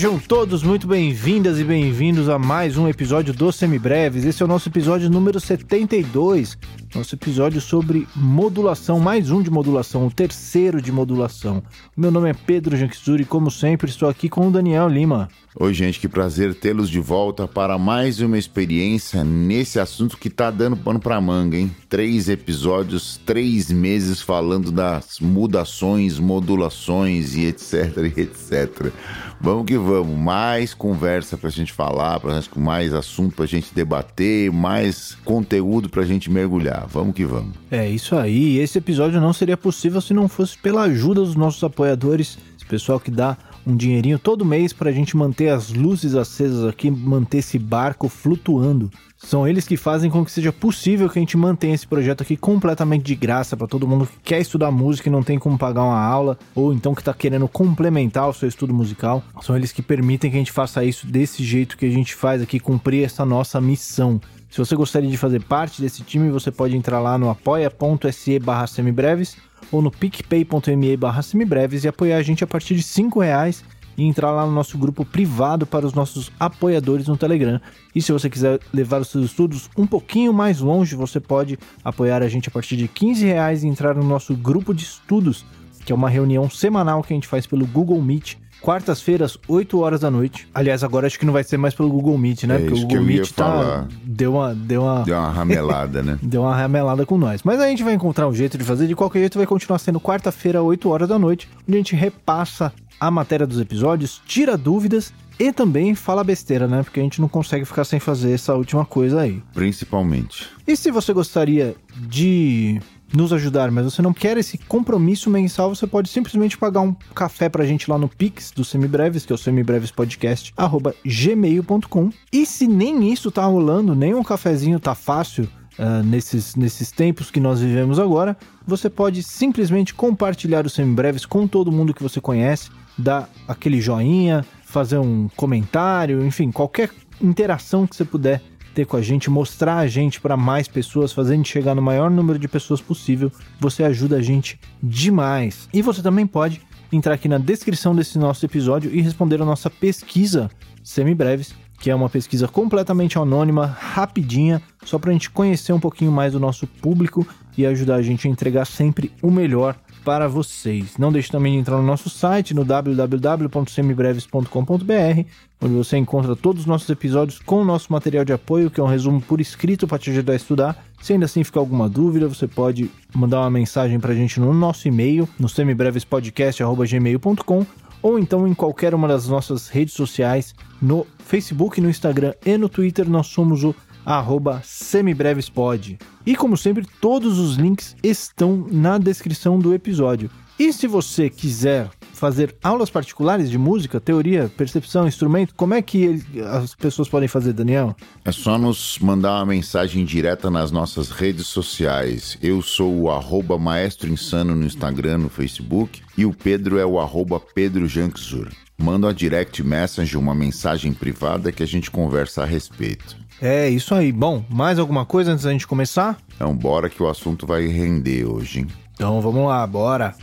Sejam todos muito bem-vindas e bem-vindos a mais um episódio do Semibreves. Esse é o nosso episódio número 72, nosso episódio sobre modulação, mais um de modulação, o terceiro de modulação. Meu nome é Pedro Janquizuri e, como sempre, estou aqui com o Daniel Lima. Oi, gente, que prazer tê-los de volta para mais uma experiência nesse assunto que tá dando pano pra manga, hein? Três episódios, três meses falando das mudações, modulações e etc, etc. Vamos que vamos, mais conversa pra gente falar, pra gente, mais assunto pra gente debater, mais conteúdo pra gente mergulhar. Vamos que vamos. É isso aí, esse episódio não seria possível se não fosse pela ajuda dos nossos apoiadores, esse pessoal que dá um dinheirinho todo mês para a gente manter as luzes acesas aqui, manter esse barco flutuando. São eles que fazem com que seja possível que a gente mantenha esse projeto aqui completamente de graça para todo mundo que quer estudar música e não tem como pagar uma aula, ou então que está querendo complementar o seu estudo musical. São eles que permitem que a gente faça isso desse jeito que a gente faz aqui, cumprir essa nossa missão. Se você gostaria de fazer parte desse time, você pode entrar lá no apoia.se barra semibreves ou no picpay.me barra semibreves e apoiar a gente a partir de 5 reais e entrar lá no nosso grupo privado para os nossos apoiadores no Telegram. E se você quiser levar os seus estudos um pouquinho mais longe, você pode apoiar a gente a partir de 15 reais e entrar no nosso grupo de estudos, que é uma reunião semanal que a gente faz pelo Google Meet quartas-feiras, 8 horas da noite. Aliás, agora acho que não vai ser mais pelo Google Meet, né? É Porque o Google Meet tá. falar. Deu uma. Deu uma. Deu uma ramelada, né? Deu uma ramelada com nós. Mas a gente vai encontrar um jeito de fazer. De qualquer jeito, vai continuar sendo quarta-feira, 8 horas da noite, onde a gente repassa a matéria dos episódios, tira dúvidas e também fala besteira, né? Porque a gente não consegue ficar sem fazer essa última coisa aí. Principalmente. E se você gostaria de nos ajudar, mas você não quer esse compromisso mensal, você pode simplesmente pagar um café pra gente lá no Pix do Semibreves, que é o semibrevespodcast, arroba gmail.com. E se nem isso tá rolando, nem um cafezinho tá fácil, Uh, nesses, nesses tempos que nós vivemos agora, você pode simplesmente compartilhar os semibreves com todo mundo que você conhece, dar aquele joinha, fazer um comentário, enfim, qualquer interação que você puder ter com a gente, mostrar a gente para mais pessoas, gente chegar no maior número de pessoas possível, você ajuda a gente demais. E você também pode entrar aqui na descrição desse nosso episódio e responder a nossa pesquisa semibreves que é uma pesquisa completamente anônima, rapidinha, só para a gente conhecer um pouquinho mais do nosso público e ajudar a gente a entregar sempre o melhor para vocês. Não deixe também de entrar no nosso site, no www.semibreves.com.br, onde você encontra todos os nossos episódios com o nosso material de apoio, que é um resumo por escrito para te ajudar a estudar. Se ainda assim ficar alguma dúvida, você pode mandar uma mensagem para a gente no nosso e-mail, no semibrevespodcast.gmail.com ou então em qualquer uma das nossas redes sociais, no Facebook, no Instagram e no Twitter, nós somos o arroba semibrevespod. E como sempre, todos os links estão na descrição do episódio. E se você quiser fazer aulas particulares de música, teoria, percepção, instrumento, como é que ele, as pessoas podem fazer, Daniel? É só nos mandar uma mensagem direta nas nossas redes sociais. Eu sou o arroba Maestro Insano no Instagram, no Facebook, e o Pedro é o arroba Pedro Janczur. Manda uma direct message, uma mensagem privada que a gente conversa a respeito. É isso aí. Bom, mais alguma coisa antes da gente começar? Então bora que o assunto vai render hoje, hein? Então vamos lá, bora!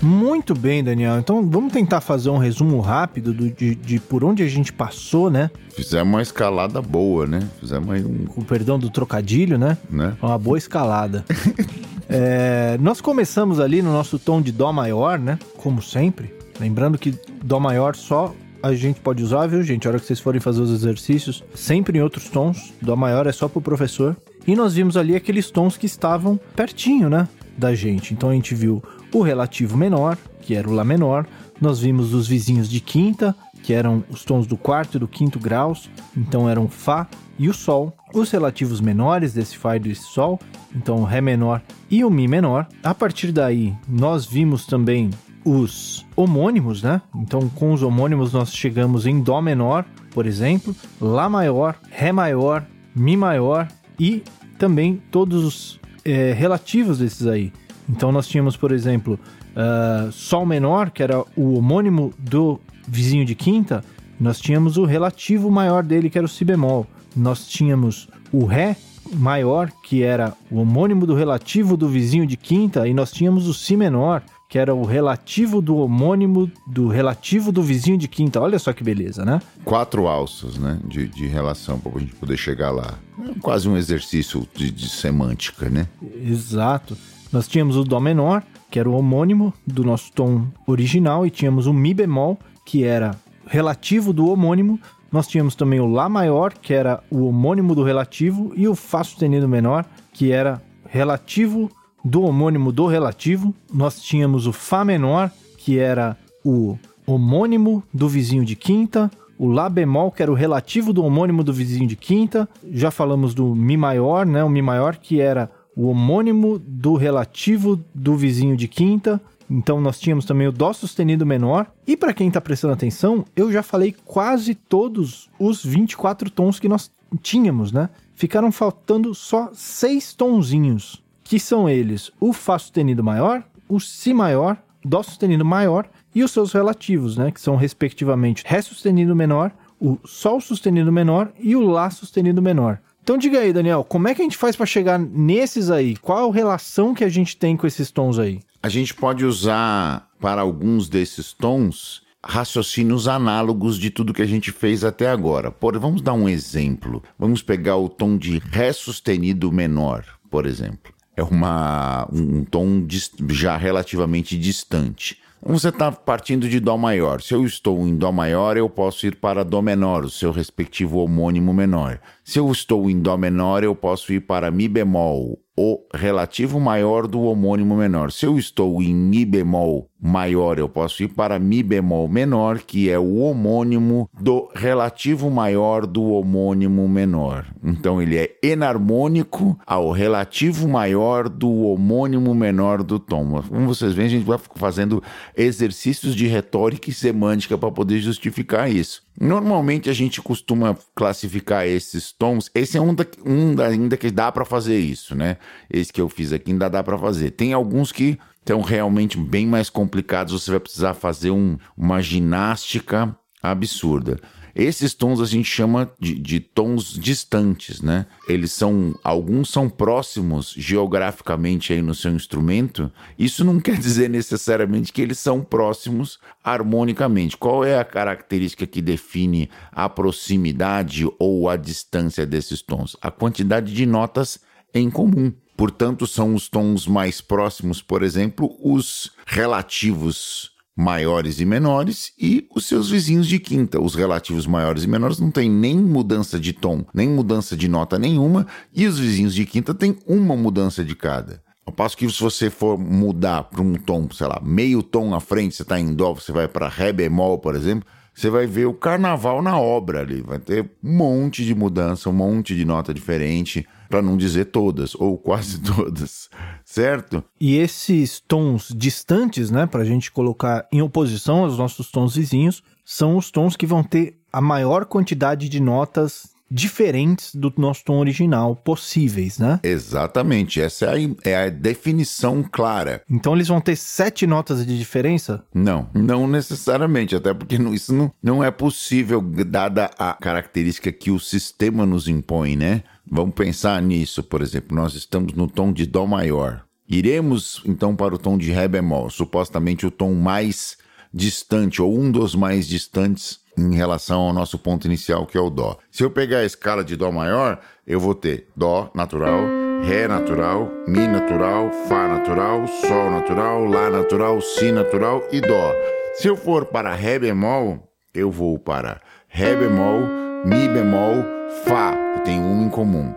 Muito bem, Daniel. Então vamos tentar fazer um resumo rápido do, de, de, por onde a gente passou, né? Fizemos uma escalada boa, né? Fizemos aí um. Com perdão do trocadilho, né? né? Uma boa escalada. é, nós começamos ali no nosso tom de Dó maior, né? Como sempre. Lembrando que Dó maior só a gente pode usar, viu, gente? A hora que vocês forem fazer os exercícios, sempre em outros tons. Dó maior é só pro professor. E nós vimos ali aqueles tons que estavam pertinho, né? Da gente. Então a gente viu o relativo menor, que era o Lá menor. Nós vimos os vizinhos de quinta, que eram os tons do quarto e do quinto graus, então eram Fá e o Sol. Os relativos menores desse Fá e desse Sol, então o Ré menor e o Mi menor. A partir daí, nós vimos também os homônimos, né? Então, com os homônimos, nós chegamos em Dó menor, por exemplo, Lá maior, Ré maior, Mi maior e também todos os é, relativos desses aí. Então nós tínhamos, por exemplo, uh, Sol menor, que era o homônimo do vizinho de quinta, nós tínhamos o relativo maior dele, que era o Si bemol. Nós tínhamos o Ré, maior, que era o homônimo do relativo do vizinho de quinta, e nós tínhamos o si menor, que era o relativo do homônimo do relativo do vizinho de quinta. Olha só que beleza, né? Quatro alças, né? De, de relação para a gente poder chegar lá. É quase um exercício de, de semântica, né? Exato. Nós tínhamos o Dó menor, que era o homônimo do nosso tom original, e tínhamos o Mi bemol, que era relativo do homônimo. Nós tínhamos também o Lá maior, que era o homônimo do relativo, e o Fá sustenido menor, que era relativo do homônimo do relativo. Nós tínhamos o Fá menor, que era o homônimo do vizinho de quinta, o Lá bemol, que era o relativo do homônimo do vizinho de quinta. Já falamos do Mi maior, né? O Mi maior, que era o homônimo do relativo do vizinho de quinta. Então nós tínhamos também o Dó sustenido menor. E para quem está prestando atenção, eu já falei quase todos os 24 tons que nós tínhamos, né? Ficaram faltando só seis tonzinhos que são eles o Fá sustenido maior, o Si maior, Dó sustenido maior e os seus relativos, né, que são respectivamente Ré sustenido menor, o Sol sustenido menor e o Lá sustenido menor. Então diga aí, Daniel, como é que a gente faz para chegar nesses aí? Qual a relação que a gente tem com esses tons aí? A gente pode usar para alguns desses tons raciocínios análogos de tudo que a gente fez até agora. Por, vamos dar um exemplo. Vamos pegar o tom de Ré sustenido menor, por exemplo é uma, um tom já relativamente distante. Você está partindo de Dó maior. Se eu estou em Dó maior, eu posso ir para Dó menor, o seu respectivo homônimo menor. Se eu estou em Dó menor, eu posso ir para Mi bemol, o relativo maior do homônimo menor. Se eu estou em Mi bemol maior, eu posso ir para Mi bemol menor, que é o homônimo do relativo maior do homônimo menor. Então ele é enarmônico ao relativo maior do homônimo menor do tom. Como vocês veem, a gente vai fazendo exercícios de retórica e semântica para poder justificar isso. Normalmente a gente costuma classificar esses tons. Esse é um, da, um da, ainda que dá para fazer isso, né? Esse que eu fiz aqui ainda dá para fazer. Tem alguns que estão realmente bem mais complicados. Você vai precisar fazer um, uma ginástica absurda. Esses tons a gente chama de, de, tons distantes, né? Eles são, alguns são próximos geograficamente aí no seu instrumento. Isso não quer dizer necessariamente que eles são próximos harmonicamente. Qual é a característica que define a proximidade ou a distância desses tons? A quantidade de notas em comum. Portanto, são os tons mais próximos, por exemplo, os relativos maiores e menores e os seus vizinhos de quinta. Os relativos maiores e menores não têm nem mudança de tom, nem mudança de nota nenhuma, e os vizinhos de quinta têm uma mudança de cada. Ao passo que se você for mudar para um tom, sei lá, meio tom à frente, você está em dó, você vai para ré bemol, por exemplo, você vai ver o carnaval na obra ali. Vai ter um monte de mudança, um monte de nota diferente, para não dizer todas, ou quase todas, certo? E esses tons distantes, né, para a gente colocar em oposição aos nossos tons vizinhos, são os tons que vão ter a maior quantidade de notas diferentes do nosso tom original possíveis, né? Exatamente, essa é a, é a, definição clara. Então eles vão ter sete notas de diferença? Não, não necessariamente, até porque não, isso não, não é possível, dada a característica que o sistema nos impõe, né? Vamos pensar nisso, por exemplo, nós estamos no tom de Dó maior. Iremos então para o tom de Ré bemol, supostamente o tom mais distante, ou um dos mais distantes em relação ao nosso ponto inicial, que é o Dó. Se eu pegar a escala de Dó maior, eu vou ter Dó natural, Ré natural, Mi natural, Fá natural, Sol natural, Lá natural, Si natural e Dó. Se eu for para Ré bemol, eu vou para Ré bemol, Mi bemol, Fá. Eu tenho um em comum.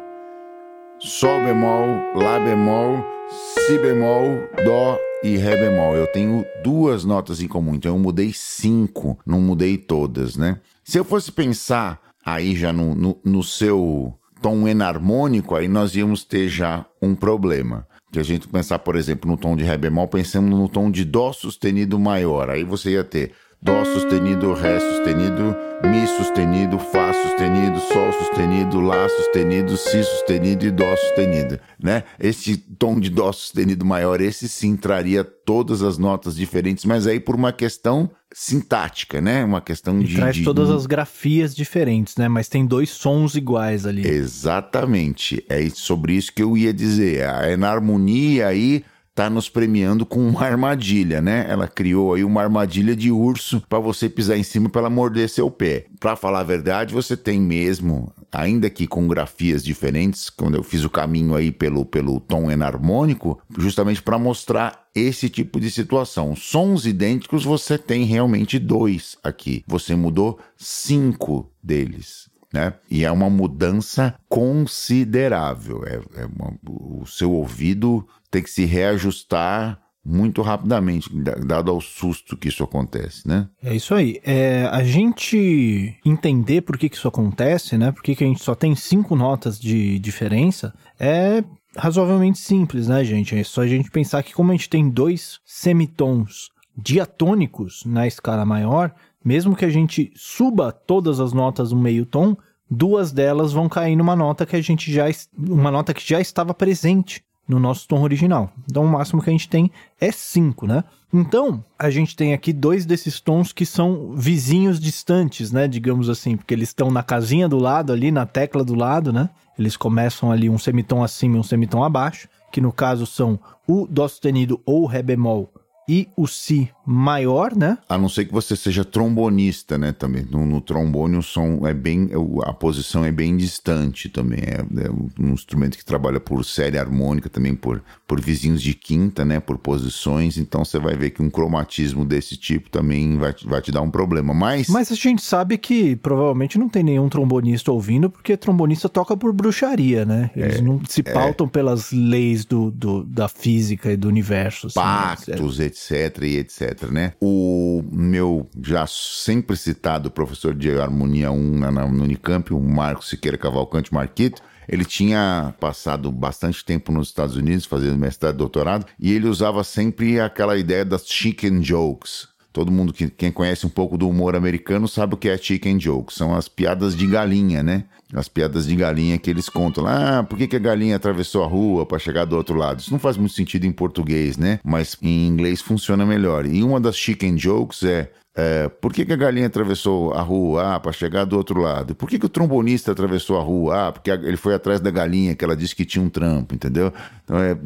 Sol bemol, Lá bemol, Si bemol, Dó e Ré bemol. Eu tenho duas notas em comum, então eu mudei cinco, não mudei todas, né? Se eu fosse pensar aí já no, no, no seu tom enarmônico, aí nós íamos ter já um problema. Se a gente pensar, por exemplo, no tom de Ré bemol, pensando no tom de Dó sustenido maior, aí você ia ter Dó sustenido, Ré sustenido, Mi sustenido, Fá sustenido, Sol sustenido, Lá sustenido, Si sustenido e Dó sustenido, né? Esse tom de Dó sustenido maior, esse sim traria todas as notas diferentes, mas aí por uma questão sintática, né? Uma questão e de. Traz de... todas as grafias diferentes, né? Mas tem dois sons iguais ali. Exatamente. É sobre isso que eu ia dizer. A enarmonia aí tá nos premiando com uma armadilha, né? Ela criou aí uma armadilha de urso para você pisar em cima para ela morder seu pé. Para falar a verdade, você tem mesmo, ainda que com grafias diferentes, quando eu fiz o caminho aí pelo, pelo tom enarmônico, justamente para mostrar esse tipo de situação. Sons idênticos você tem realmente dois aqui. Você mudou cinco deles. Né? E é uma mudança considerável. É, é uma, o seu ouvido tem que se reajustar muito rapidamente, dado ao susto que isso acontece, né? É isso aí. É, a gente entender por que, que isso acontece, né? Por que, que a gente só tem cinco notas de diferença, é razoavelmente simples, né, gente? É só a gente pensar que como a gente tem dois semitons diatônicos na escala maior, mesmo que a gente suba todas as notas no meio tom, duas delas vão cair numa nota que a gente já uma nota que já estava presente no nosso tom original. Então o máximo que a gente tem é 5, né? Então, a gente tem aqui dois desses tons que são vizinhos distantes, né, digamos assim, porque eles estão na casinha do lado ali, na tecla do lado, né? Eles começam ali um semitom acima e um semitom abaixo, que no caso são o dó sustenido ou ré bemol e o Si maior, né? A não ser que você seja trombonista, né? Também. No, no trombone o som é bem. A posição é bem distante também. É, é, um instrumento que trabalha por série harmônica, também por, por vizinhos de quinta, né? Por posições. Então você vai ver que um cromatismo desse tipo também vai, vai te dar um problema. Mas. Mas a gente sabe que provavelmente não tem nenhum trombonista ouvindo, porque trombonista toca por bruxaria, né? Eles é, não se é. pautam pelas leis do, do, da física e do universo. Assim, né? Pactos, etc etc e etc, né? O meu já sempre citado professor de harmonia 1 na, no Unicamp, o Marcos Siqueira Cavalcante Marquito, ele tinha passado bastante tempo nos Estados Unidos fazendo mestrado e doutorado e ele usava sempre aquela ideia das chicken jokes. Todo mundo que quem conhece um pouco do humor americano sabe o que é chicken jokes, são as piadas de galinha, né? as piadas de galinha que eles contam lá, ah, por que, que a galinha atravessou a rua para chegar do outro lado? Isso não faz muito sentido em português, né? Mas em inglês funciona melhor. E uma das chicken jokes é é, por que, que, a galinha atravessou a rua ah, para chegar do outro lado? Por que, que, o trombonista atravessou a rua? Ah, porque ele foi atrás da galinha que ela disse que tinha um trampo, entendeu? Então é,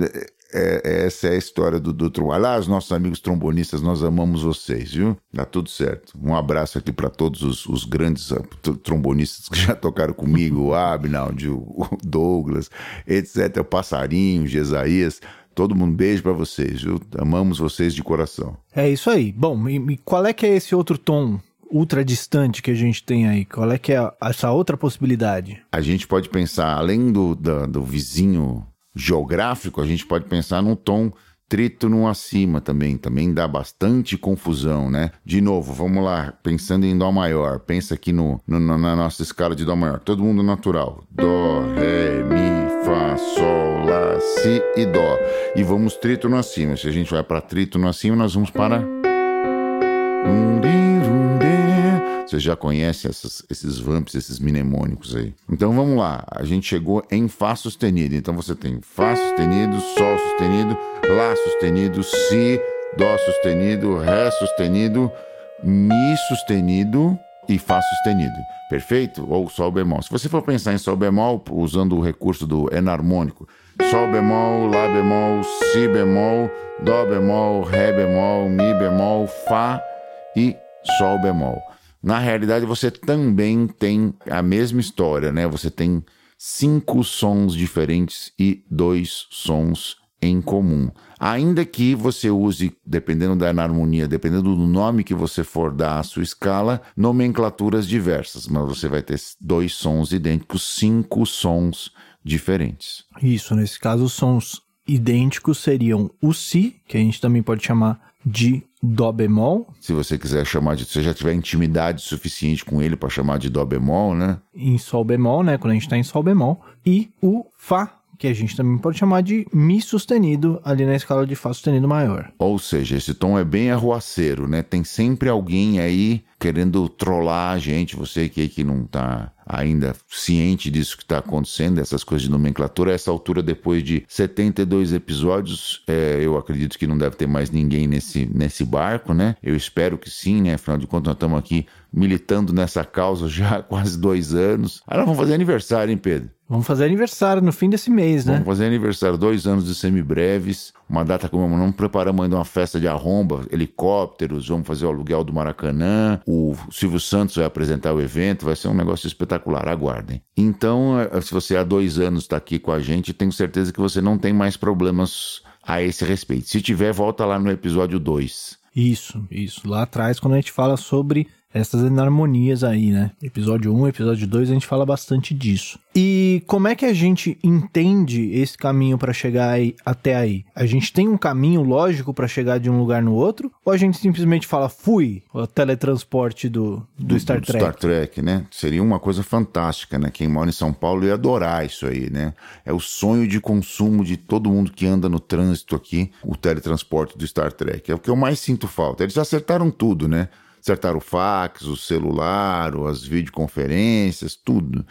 é, essa é a história do, do trombone. Lá, os nossos amigos trombonistas, nós amamos vocês, viu? Dá tudo certo. Um abraço aqui para todos os, os, grandes ah, trombonistas que já tocaram comigo, o Abnald, o Douglas, etc. O Passarinho, o Gesaías. Todo mundo, beijo para vocês, viu? Amamos vocês de coração. É isso aí. Bom, e, e qual é que é esse outro tom ultra distante que a gente tem aí? Qual é que é essa outra possibilidade? A gente pode pensar, além do, do, do vizinho geográfico, a gente pode pensar num tom trítono acima também, também dá bastante confusão, né? De novo, vamos lá, pensando em Dó maior, pensa aqui no, no, na nossa escala de Dó maior, todo mundo natural. Dó, Ré, Mi, Fá, Sol, Lá, Si e Dó. E vamos trítono acima. Se a gente vai para trítono acima, nós vamos para... Um, você já conhece essas, esses vamps, esses mnemônicos aí. Então vamos lá. A gente chegou em Fá sustenido. Então você tem Fá sustenido, Sol sustenido, Lá sustenido, Si, Dó sustenido, Ré sustenido, Mi sustenido e Fá sustenido. Perfeito? Ou Sol bemol. Se você for pensar em Sol bemol, usando o recurso do enarmônico, Sol bemol, Lá bemol, Si bemol, Dó bemol, Ré bemol, Mi bemol, Fá e Sol bemol. Na realidade, você também tem a mesma história, né? Você tem cinco sons diferentes e dois sons em comum. Ainda que você use, dependendo da harmonia, dependendo do nome que você for dar à sua escala, nomenclaturas diversas, mas você vai ter dois sons idênticos, cinco sons diferentes. Isso, nesse caso, sons idênticos seriam o Si, que a gente também pode chamar de Dó bemol. Se você quiser chamar de. Se você já tiver intimidade suficiente com ele para chamar de Dó bemol, né? Em Sol bemol, né? Quando a gente está em Sol bemol. E o Fá, que a gente também pode chamar de Mi sustenido ali na escala de Fá sustenido maior. Ou seja, esse tom é bem arruaceiro, né? Tem sempre alguém aí querendo trollar a gente, você que, que não tá ainda ciente disso que está acontecendo, essas coisas de nomenclatura. A essa altura, depois de 72 episódios, é, eu acredito que não deve ter mais ninguém nesse, nesse barco, né? Eu espero que sim, né? Afinal de contas, nós estamos aqui militando nessa causa já há quase dois anos. Ah, nós vamos fazer aniversário, hein, Pedro? Vamos fazer aniversário no fim desse mês, né? Vamos fazer aniversário, dois anos de semibreves, uma data comemorando, preparamos ainda uma festa de arromba, helicópteros, vamos fazer o aluguel do Maracanã, o Silvio Santos vai apresentar o evento, vai ser um negócio espetacular, aguardem. Então, eh, se você há dois anos está aqui com a gente, tenho certeza que você não tem mais problemas a esse respeito. Se tiver, volta lá no episódio 2. Isso, isso. Lá atrás, quando a gente fala sobre essas enarmonias aí, né? Episódio 1, episódio 2, a gente fala bastante disso. E como é que a gente entende esse caminho para chegar aí, até aí? A gente tem um caminho lógico para chegar de um lugar no outro? Ou a gente simplesmente fala, fui, o teletransporte do, do, do Star Trek? Star Trek, né? Seria uma coisa fantástica, né? Quem mora em São Paulo ia adorar isso aí, né? É o sonho de consumo de todo mundo que anda no trânsito aqui, o teletransporte do Star Trek. É o que eu mais sinto falta. Eles acertaram tudo, né? Acertar o fax, o celular, as videoconferências, tudo,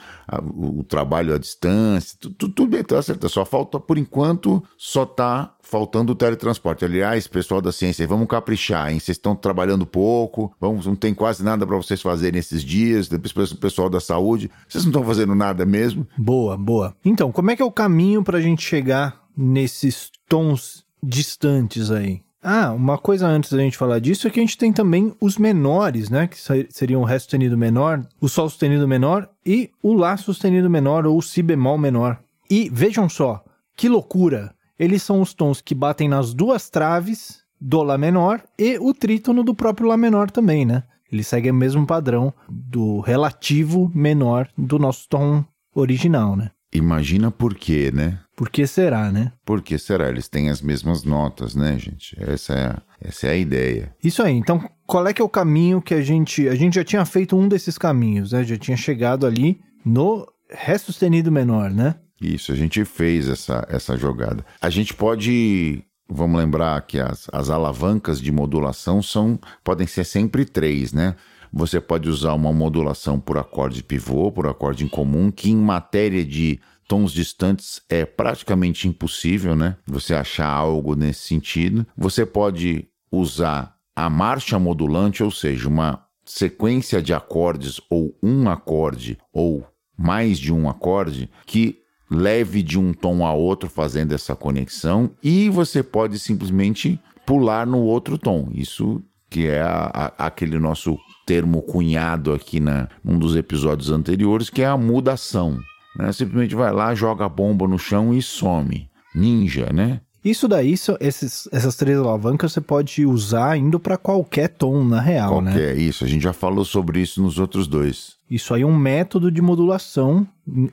o, o trabalho à distância, tudo, tudo bem, tá certo. Só falta, por enquanto, só tá faltando o teletransporte. Aliás, pessoal da ciência, vamos caprichar, hein? Vocês estão trabalhando pouco, vamos, não tem quase nada para vocês fazerem esses dias. Depois, o pessoal da saúde, vocês não estão fazendo nada mesmo? Boa, boa. Então, como é que é o caminho para a gente chegar nesses tons distantes aí? Ah, uma coisa antes da gente falar disso é que a gente tem também os menores, né? Que seriam o Ré sustenido menor, o Sol sustenido menor e o Lá sustenido menor ou Si bemol menor. E vejam só, que loucura! Eles são os tons que batem nas duas traves do Lá menor e o trítono do próprio Lá menor também, né? Ele segue o mesmo padrão do relativo menor do nosso tom original, né? Imagina por quê, né? Por que será, né? Por que será? Eles têm as mesmas notas, né, gente? Essa é, a, essa é a ideia. Isso aí. Então, qual é que é o caminho que a gente... A gente já tinha feito um desses caminhos, né? Já tinha chegado ali no Ré sustenido menor, né? Isso, a gente fez essa, essa jogada. A gente pode... Vamos lembrar que as, as alavancas de modulação são podem ser sempre três, né? Você pode usar uma modulação por acorde pivô, por acorde em comum, que em matéria de tons distantes é praticamente impossível, né? Você achar algo nesse sentido. Você pode usar a marcha modulante, ou seja, uma sequência de acordes ou um acorde ou mais de um acorde que leve de um tom a outro fazendo essa conexão e você pode simplesmente pular no outro tom. Isso que é a, a, aquele nosso termo cunhado aqui na um dos episódios anteriores, que é a mudação. Né? Simplesmente vai lá, joga a bomba no chão e some. Ninja, né? Isso daí, esses, essas três alavancas você pode usar indo para qualquer tom, na real, qualquer, né? Qualquer, isso. A gente já falou sobre isso nos outros dois. Isso aí é um método de modulação.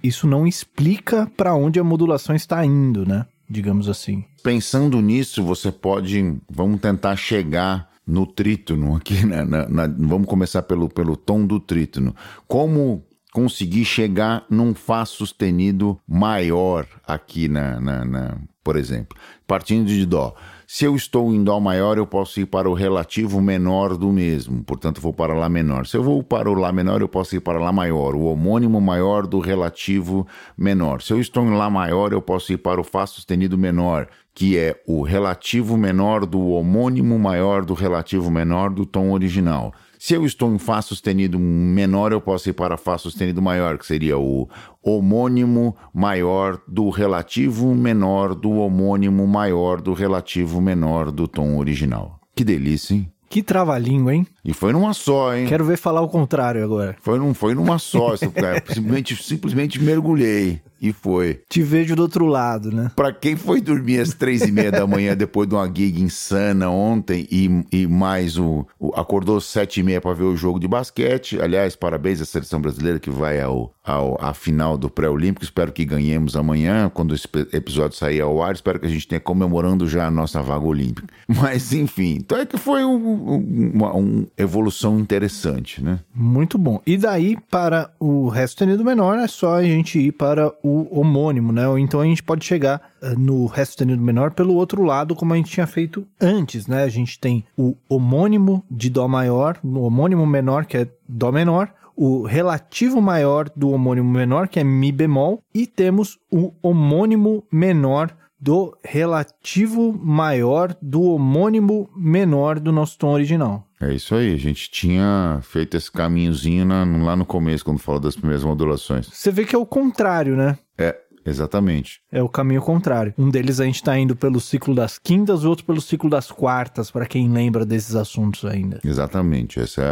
Isso não explica para onde a modulação está indo, né? Digamos assim. Pensando nisso, você pode. Vamos tentar chegar no trítono aqui, né? Na, na, vamos começar pelo, pelo tom do trítono. Como conseguir chegar num Fá sustenido maior aqui na, na, na, por exemplo, partindo de Dó. Se eu estou em Dó maior, eu posso ir para o relativo menor do mesmo, portanto vou para Lá menor. Se eu vou para o Lá menor, eu posso ir para Lá maior, o homônimo maior do relativo menor. Se eu estou em Lá maior, eu posso ir para o Fá sustenido menor, que é o relativo menor do homônimo maior do relativo menor do tom original. Se eu estou em Fá sustenido menor, eu posso ir para Fá sustenido maior, que seria o homônimo maior do relativo menor do homônimo maior do relativo menor do tom original. Que delícia, hein? Que trava-língua, hein? E foi numa só, hein? Quero ver falar o contrário agora. Foi, num, foi numa só, simplesmente, simplesmente mergulhei. E foi. Te vejo do outro lado, né? Pra quem foi dormir às três e meia da manhã depois de uma gig insana ontem e, e mais o, o acordou às sete e meia pra ver o jogo de basquete. Aliás, parabéns à seleção brasileira que vai ao, ao à final do pré-olímpico. Espero que ganhemos amanhã, quando esse episódio sair ao ar. Espero que a gente tenha comemorando já a nossa vaga olímpica. Mas enfim, então é que foi um, um, um, evolução interessante, né? Muito bom. E daí, para o Ré sustenido menor, é só a gente ir para o homônimo, né? Ou então a gente pode chegar eh, no Ré sustenido menor pelo outro lado, como a gente tinha feito antes, né? A gente tem o homônimo de Dó maior, no homônimo menor, que é Dó menor, o relativo maior do homônimo menor, que é Mi bemol, e temos o homônimo menor do relativo maior do homônimo menor do nosso tom original. É isso aí, a gente tinha feito esse caminhozinho na, lá no começo, quando falou das primeiras modulações. Você vê que é o contrário, né? É, Exatamente. É o caminho contrário. Um deles a gente está indo pelo ciclo das quintas, o outro pelo ciclo das quartas, para quem lembra desses assuntos ainda. Exatamente. Essa é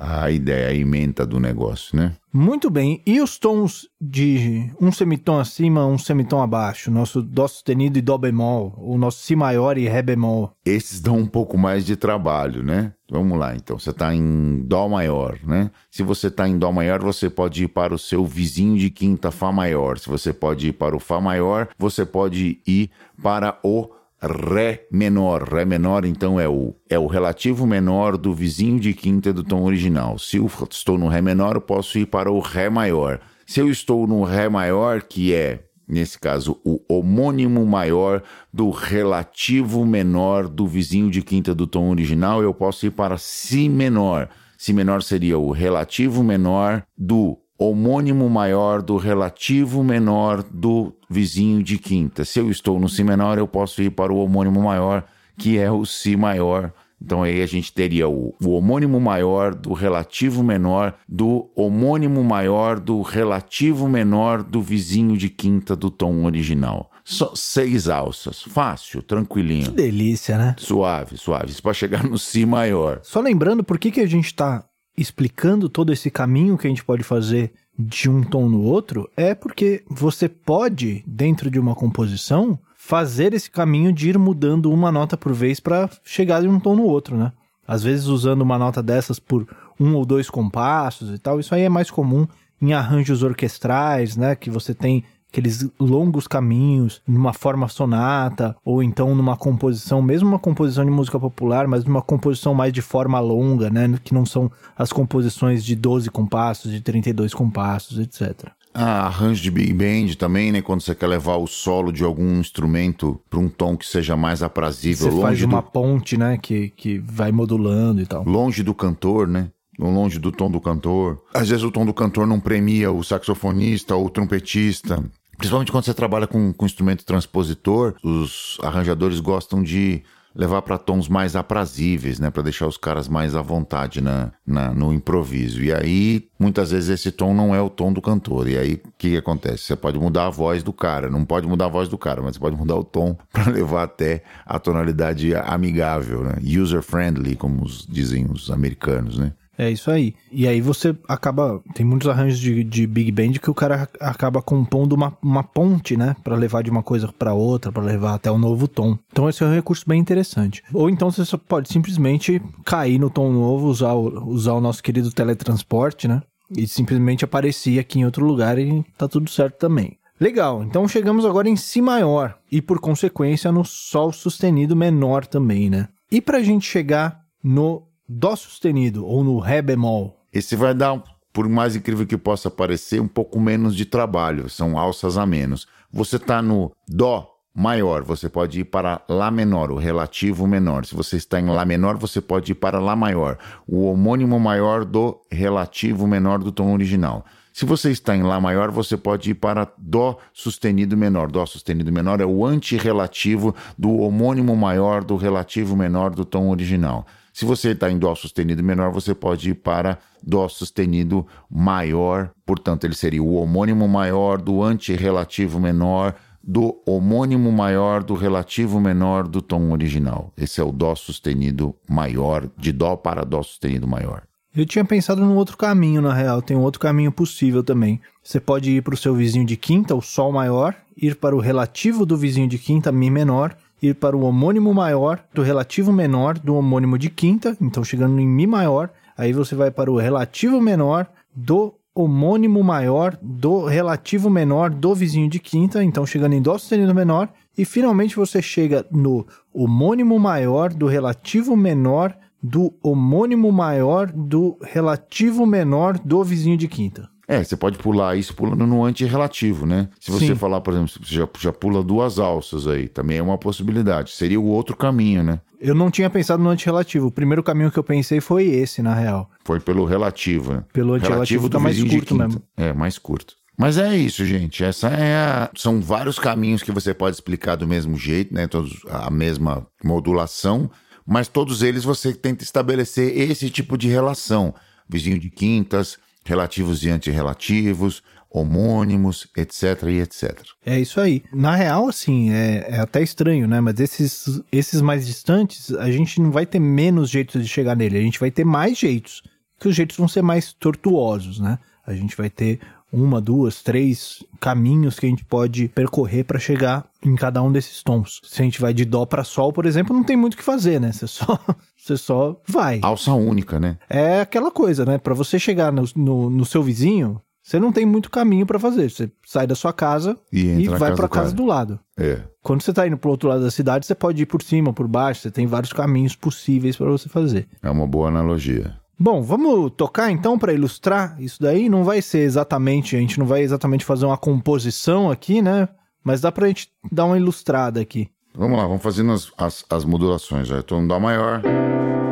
a, a ideia, a emenda do negócio, né? Muito bem. E os tons de um semitom acima, um semitom abaixo? Nosso Dó sustenido e Dó bemol, o nosso Si maior e Ré bemol. Esses dão um pouco mais de trabalho, né? Vamos lá, então. Você está em Dó maior, né? Se você está em Dó maior, você pode ir para o seu vizinho de quinta Fá maior. Se você pode ir para o Fá maior, você pode ir para o Ré menor. Ré menor, então, é o, é o relativo menor do vizinho de quinta do tom original. Se eu estou no Ré menor, eu posso ir para o Ré maior. Se eu estou no Ré maior, que é, nesse caso, o homônimo maior do relativo menor do vizinho de quinta do tom original, eu posso ir para Si menor. Si menor seria o relativo menor do homônimo maior do relativo menor do vizinho de quinta. Se eu estou no Si menor, eu posso ir para o homônimo maior, que é o Si maior. Então aí a gente teria o, o, homônimo maior do relativo menor do homônimo maior do relativo menor do vizinho de quinta do tom original. Só seis alças. Fácil, tranquilinho. Que delícia, né? Suave, suave. Isso para chegar no Si maior. Só lembrando por que, que a gente está explicando todo esse caminho que a gente pode fazer de um tom no outro, é porque você pode, dentro de uma composição, fazer esse caminho de ir mudando uma nota por vez para chegar de um tom no outro, né? Às vezes usando uma nota dessas por um ou dois compassos e tal, isso aí é mais comum em arranjos orquestrais, né? Que você tem aqueles longos caminhos numa forma sonata ou então numa composição, mesmo uma composição de música popular, mas numa composição mais de forma longa, né, que não são as composições de 12 compassos, de 32 compassos, etc. Ah, arranjo de big band também, né? Quando você quer levar o solo de algum instrumento para um tom que seja mais aprazível. Você longe faz uma do... ponte, né? Que, que vai modulando e tal. Longe do cantor, né? Longe do tom do cantor. Às vezes o tom do cantor não premia o saxofonista ou o trompetista. Principalmente quando você trabalha com, com instrumento transpositor, os arranjadores gostam de levar para tons mais aprazíveis, né, para deixar os caras mais à vontade na, na, no improviso. E aí, muitas vezes esse tom não é o tom do cantor. E aí, o que, que acontece? Você pode mudar a voz do cara, não pode mudar a voz do cara, mas você pode mudar o tom para levar até a tonalidade amigável, né? User friendly, como dizem os americanos, né? É isso aí. E aí você acaba. Tem muitos arranjos de, de Big Band que o cara acaba compondo uma, uma ponte, né? para levar de uma coisa para outra, para levar até um novo tom. Então esse é um recurso bem interessante. Ou então você pode simplesmente cair no tom novo, usar o, usar o nosso querido teletransporte, né? E simplesmente aparecer aqui em outro lugar e tá tudo certo também. Legal, então chegamos agora em Si maior e por consequência no Sol sustenido menor também, né? E pra gente chegar no Dó sustenido ou no Ré bemol. Esse vai dar, por mais incrível que possa parecer, um pouco menos de trabalho, são alças a menos. Você está no Dó maior, você pode ir para Lá menor, o relativo menor. Se você está em Lá menor, você pode ir para Lá maior, o homônimo maior do relativo menor do tom original. Se você está em Lá maior, você pode ir para Dó sustenido menor. Dó sustenido menor é o antirrelativo do homônimo maior do relativo menor do tom original. Se você está em Dó sustenido menor, você pode ir para Dó sustenido maior, portanto, ele seria o homônimo maior do antirrelativo menor do homônimo maior do relativo menor do tom original. Esse é o Dó sustenido maior, de Dó para Dó sustenido maior. Eu tinha pensado num outro caminho, na real. Tem um outro caminho possível também. Você pode ir para o seu vizinho de quinta, o Sol maior, ir para o relativo do vizinho de quinta, Mi menor, ir para o homônimo maior do relativo menor do homônimo de quinta, então chegando em Mi maior, aí você vai para o relativo menor do homônimo maior do relativo menor do vizinho de quinta, então chegando em Dó sustenido menor, e finalmente você chega no homônimo maior do relativo menor do homônimo maior do relativo menor do vizinho de quinta. É, você pode pular isso pulando no antirrelativo, né? Se você Sim. falar, por exemplo, você já, já pula duas alças aí, também é uma possibilidade. Seria o outro caminho, né? Eu não tinha pensado no antirrelativo. O primeiro caminho que eu pensei foi esse, na real. Foi pelo relativo, né? Pelo antirrelativo do tá mais curto mesmo. É, mais curto. Mas é isso, gente. Essa é a... São vários caminhos que você pode explicar do mesmo jeito, né? Todos a mesma modulação, mas todos eles você tenta estabelecer esse tipo de relação. Vizinho de quintas, relativos e antirrelativos, homônimos, etc e etc. É isso aí. Na real, assim, é, é até estranho, né? Mas esses, esses mais distantes, a gente não vai ter menos jeitos de chegar nele, a gente vai ter mais jeitos. Que os jeitos vão ser mais tortuosos, né? A gente vai ter uma, duas, três caminhos que a gente pode percorrer para chegar em cada um desses tons. Se a gente vai de dó para sol, por exemplo, não tem muito o que fazer, né? Você só, você só vai. Alça única, né? É aquela coisa, né? Para você chegar no, no, no seu vizinho, você não tem muito caminho para fazer. Você sai da sua casa E e vai casa para do casa cara. do lado. É. Quando você tá indo pro outro lado da cidade, você pode ir por cima, por baixo, você tem vários caminhos possíveis para você fazer. É uma boa analogia. Bom, vamos tocar então para ilustrar isso daí. Não vai ser exatamente, a gente não vai exatamente fazer uma composição aqui, né? Mas dá pra gente dar uma ilustrada aqui. Vamos lá, vamos fazendo as, as, as modulações. Já estou em Dó maior,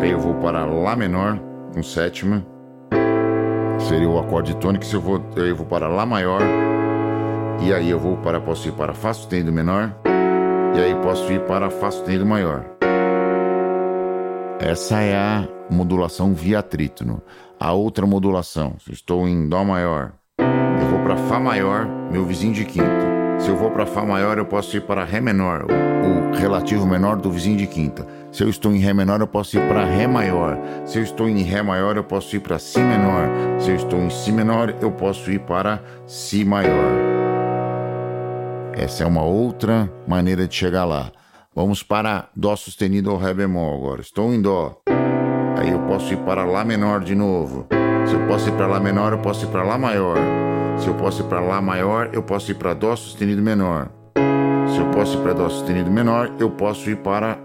aí eu vou para Lá menor, com sétima. Seria o acorde tônico, se eu vou, eu vou para Lá maior. E aí eu vou para, posso ir para Fá sustenido menor. E aí posso ir para Fá sustenido maior. Essa é a modulação via trítono. A outra modulação, se estou em Dó maior, eu vou para Fá maior, meu vizinho de quinta. Se eu vou para Fá maior, eu posso ir para Ré menor, o, o relativo menor do vizinho de quinta. Se eu estou em Ré menor, eu posso ir para Ré maior. Se eu estou em Ré maior, eu posso ir para Si menor. Se eu estou em Si menor, eu posso ir para Si maior. Essa é uma outra maneira de chegar lá. Vamos para Dó sustenido ou Ré bemol agora. Estou em Dó. Aí eu posso ir para Lá menor de novo. Se eu posso ir para Lá menor, eu posso ir para Lá maior. Se eu posso ir para Lá maior, eu posso ir para Dó sustenido menor. Se eu posso ir para Dó sustenido menor, eu posso ir para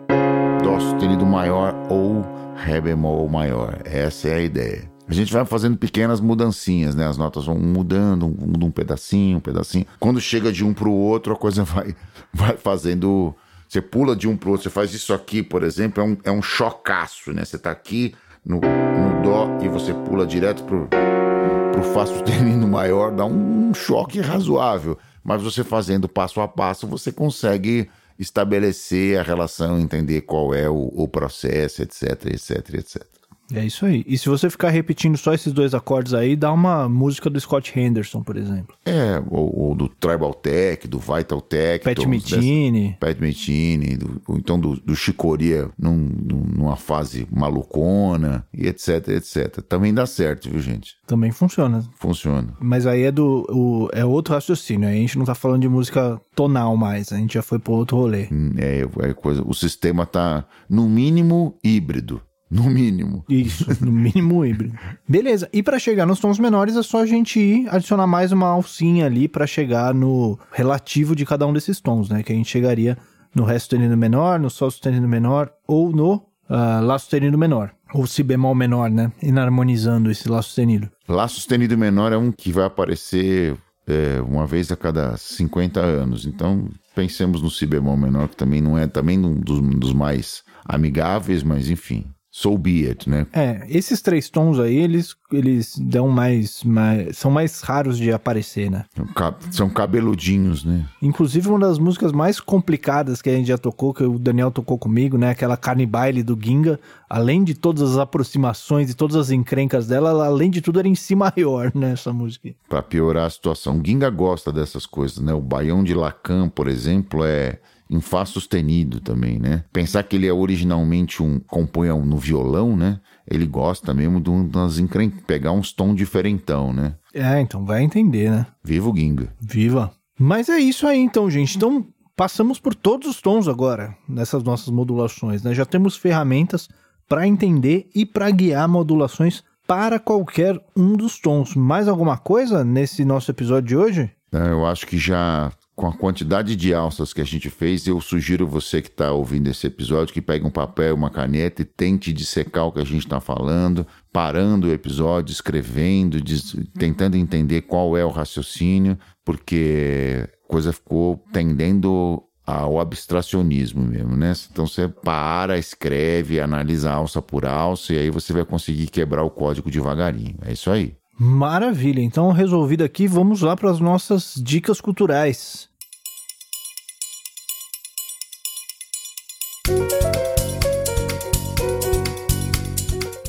Dó sustenido maior ou Ré bemol maior. Essa é a ideia. A gente vai fazendo pequenas mudancinhas, né? As notas vão mudando, muda um pedacinho, um pedacinho. Quando chega de um para o outro, a coisa vai, vai fazendo. Você pula de um para o outro, você faz isso aqui, por exemplo, é um, é um chocaço, né? Você tá aqui no, no Dó e você pula direto pro, pro Fá sustenido maior, dá um choque razoável. Mas você fazendo passo a passo, você consegue estabelecer a relação, entender qual é o, o processo, etc, etc, etc. É isso aí. E se você ficar repetindo só esses dois acordes aí, dá uma música do Scott Henderson, por exemplo. É, ou, ou do Tribal Tech, do Vital Tech. Pat dessa- Pat do- ou então do, do Chicoria num, num- numa fase malucona, e etc, etc. Também dá certo, viu, gente? Também funciona. Funciona. Mas aí é do. O, é outro raciocínio. Aí a gente não tá falando de música tonal mais. A gente já foi pro outro rolê. Hum, É, é coisa, o sistema tá, no mínimo, híbrido. No mínimo. Isso, no mínimo híbrido. Beleza. E pra chegar nos tons menores é só a gente ir adicionar mais uma alcinha ali pra chegar no relativo de cada um desses tons, né? Que a gente chegaria no Ré sustenido menor, no Sol sustenido menor ou no ah, Lá sustenido menor. Ou Si bemol menor, né? Inarmonizando esse Lá sustenido. Lá sustenido menor é um que vai aparecer é, uma vez a cada 50 anos. Então, pensemos no si bemol menor, que também não é também um dos, um dos mais amigáveis, mas enfim. So be it, né? É, esses três tons aí, eles, eles dão mais, mais. São mais raros de aparecer, né? Ca- São cabeludinhos, né? Inclusive, uma das músicas mais complicadas que a gente já tocou, que o Daniel tocou comigo, né? Aquela Carne Baile do Ginga. Além de todas as aproximações e todas as encrencas dela, ela, além de tudo, era em si maior, né? Essa música. Pra piorar a situação. Ginga gosta dessas coisas, né? O Baião de Lacan, por exemplo, é em Fá sustenido também, né? Pensar que ele é originalmente um compunha no violão, né? Ele gosta mesmo de umas encren... pegar uns tons diferentão, né? É, então vai entender, né? Viva o Ginga. Viva! Mas é isso aí, então, gente. Então, passamos por todos os tons agora, nessas nossas modulações, né? Já temos ferramentas para entender e para guiar modulações para qualquer um dos tons. Mais alguma coisa nesse nosso episódio de hoje? É, Eu acho que já com a quantidade de alças que a gente fez, eu sugiro você que está ouvindo esse episódio que pegue um papel, uma caneta e tente dissecar o que a gente está falando, parando o episódio, escrevendo, tentando entender qual é o raciocínio, porque a coisa ficou tendendo ao abstracionismo mesmo, né? Então você para, escreve, analisa alça por alça e aí você vai conseguir quebrar o código devagarinho. É isso aí. Maravilha. Então, resolvido aqui, vamos lá para as nossas dicas culturais.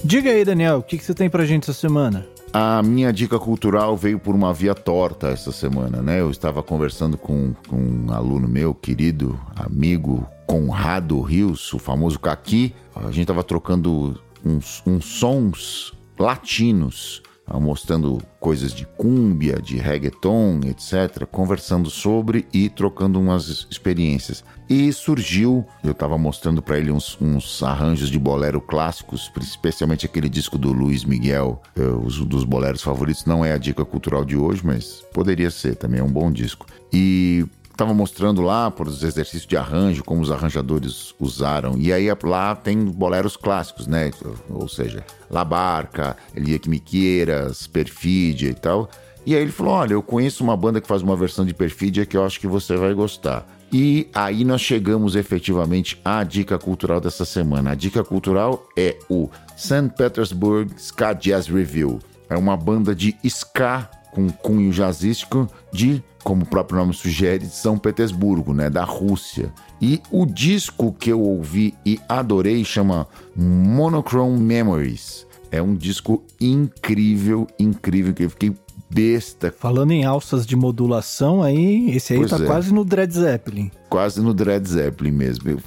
Diga aí, Daniel, o que, que você tem pra gente essa semana? A minha dica cultural veio por uma via torta essa semana, né? Eu estava conversando com, com um aluno meu, querido amigo Conrado Rios, o famoso Caqui. A gente estava trocando uns, uns sons latinos mostrando coisas de cúmbia, de reggaeton, etc., conversando sobre e trocando umas experiências. E surgiu, eu estava mostrando para ele uns, uns, arranjos de bolero clássicos, especialmente aquele disco do Luiz Miguel, um dos boleros favoritos. Não é a dica cultural de hoje, mas poderia ser, também é um bom disco. E estava mostrando lá por os exercícios de arranjo, como os arranjadores usaram. E aí lá tem boleros clássicos, né? Ou seja, La Barca, Elia Quimiqueiras, Perfídia e tal. E aí ele falou: Olha, eu conheço uma banda que faz uma versão de Perfídia que eu acho que você vai gostar. E aí nós chegamos efetivamente à dica cultural dessa semana. A dica cultural é o St. Petersburg Ska Jazz Review. É uma banda de ska com cunho jazzístico de como o próprio nome sugere, de São Petersburgo, né, da Rússia. E o disco que eu ouvi e adorei chama Monochrome Memories. É um disco incrível, incrível, que eu fiquei besta. Falando em alças de modulação, aí esse aí pois tá é. quase no Dread Zeppelin. Quase no Dread Zeppelin mesmo. Eu,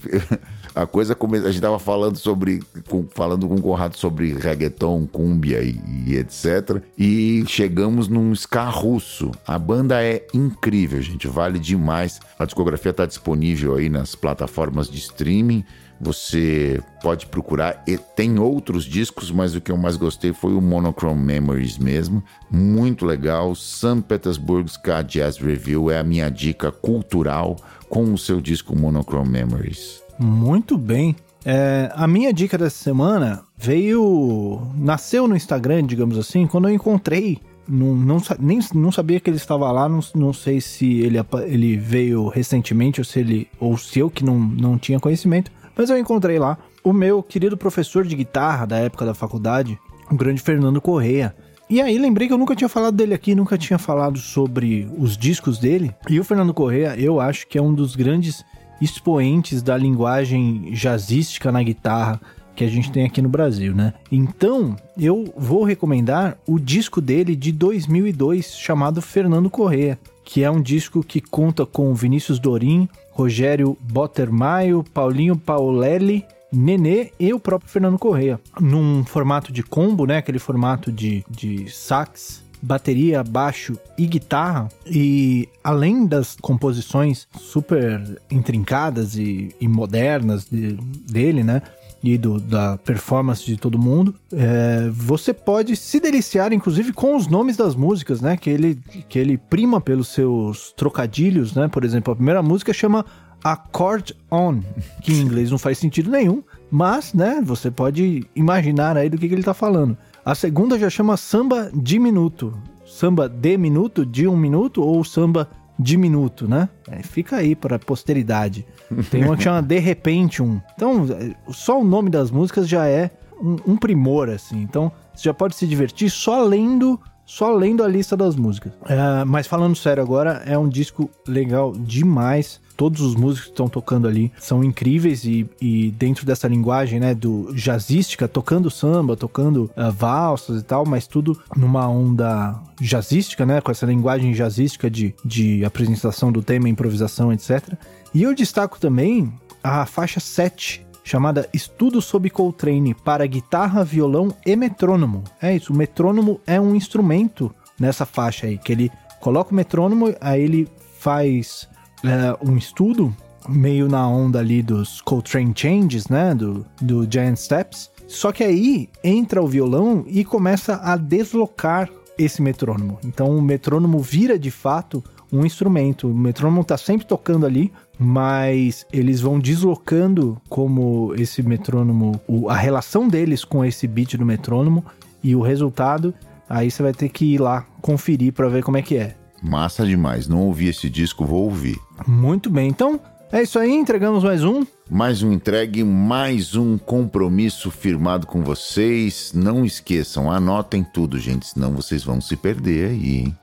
a coisa. A gente tava falando sobre. Com, falando com o Conrado sobre reggaeton, cúmbia e, e, etc. E chegamos num ska russo. A banda é incrível, gente. Vale demais. A discografia tá disponível aí nas plataformas de streaming. Você pode procurar. E tem outros discos, mas o que eu mais gostei foi o Monochrome Memories mesmo. Muito legal. St. Petersburg Ska Jazz Review é a minha dica cultural com o seu disco Monochrome Memories. Muito bem. É, a minha dica dessa semana veio. nasceu no Instagram, digamos assim, quando eu encontrei. Não, não, nem, não sabia que ele estava lá, não, não sei se ele, ele veio recentemente ou se ele. ou se eu que não, não tinha conhecimento, mas eu encontrei lá o meu querido professor de guitarra da época da faculdade, o grande Fernando Correia. E aí lembrei que eu nunca tinha falado dele aqui, nunca tinha falado sobre os discos dele. E o Fernando Correia, eu acho que é um dos grandes expoentes da linguagem jazzística na guitarra que a gente tem aqui no Brasil, né? Então, eu vou recomendar o disco dele de 2002 chamado Fernando Correa, que é um disco que conta com Vinícius Dorim, Rogério Bottermaio, Paulinho Paulelli, Nenê e o próprio Fernando Correia, num formato de combo, né? Aquele formato de, de sax bateria, baixo e guitarra. E além das composições super intrincadas e, e modernas de, dele, né? E do, da performance de todo mundo, é, você pode se deliciar, inclusive, com os nomes das músicas, né? Que ele, que ele prima pelos seus trocadilhos, né? Por exemplo, a primeira música chama Accord On, que em inglês não faz sentido nenhum, mas, né, você pode imaginar aí do que, que ele tá falando. A segunda já chama samba diminuto. Samba de minuto, de um minuto, ou samba diminuto, né? É, fica aí para a posteridade. Tem uma que chama De Repente Um. Então, só o nome das músicas já é um, um primor, assim. Então, você já pode se divertir só lendo só lendo a lista das músicas. É, mas falando sério agora, é um disco legal demais. Todos os músicos que estão tocando ali são incríveis e, e, dentro dessa linguagem, né, do jazzística, tocando samba, tocando uh, valsas e tal, mas tudo numa onda jazzística, né, com essa linguagem jazzística de, de apresentação do tema, improvisação, etc. E eu destaco também a faixa 7 chamada Estudo sob Coltrane para guitarra, violão e metrônomo. É isso, o metrônomo é um instrumento nessa faixa aí, que ele coloca o metrônomo, aí ele faz é, um estudo meio na onda ali dos Coltrane Changes, né, do, do Giant Steps. Só que aí entra o violão e começa a deslocar esse metrônomo. Então o metrônomo vira de fato um instrumento. O metrônomo tá sempre tocando ali, mas eles vão deslocando como esse metrônomo, a relação deles com esse beat do metrônomo e o resultado. Aí você vai ter que ir lá conferir para ver como é que é. Massa demais. Não ouvi esse disco, vou ouvir. Muito bem. Então, é isso aí, entregamos mais um. Mais um entregue, mais um compromisso firmado com vocês. Não esqueçam, anotem tudo, gente, senão vocês vão se perder aí, hein?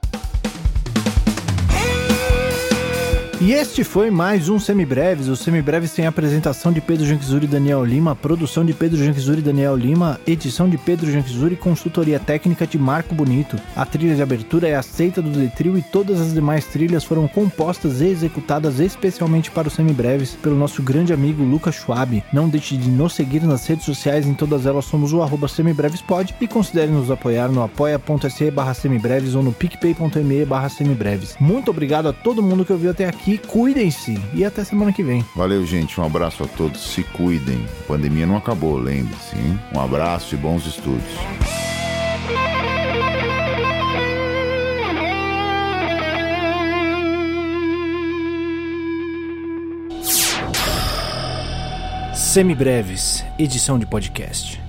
E este foi mais um Semibreves. O Semibreves tem a apresentação de Pedro Janquizuri e Daniel Lima, produção de Pedro Janquizuri e Daniel Lima, edição de Pedro Janquizuri e consultoria técnica de Marco Bonito. A trilha de abertura é aceita do Detril e todas as demais trilhas foram compostas e executadas especialmente para o Semibreves pelo nosso grande amigo Lucas Schwab. Não deixe de nos seguir nas redes sociais, em todas elas somos o arroba semibrevespod e considere nos apoiar no apoia.se barra semibreves ou no picpay.me barra semibreves. Muito obrigado a todo mundo que ouviu até aqui aqui, cuidem-se e até semana que vem. Valeu, gente. Um abraço a todos. Se cuidem. A pandemia não acabou, lembre-se. Um abraço e bons estudos. Semibreves, edição de podcast.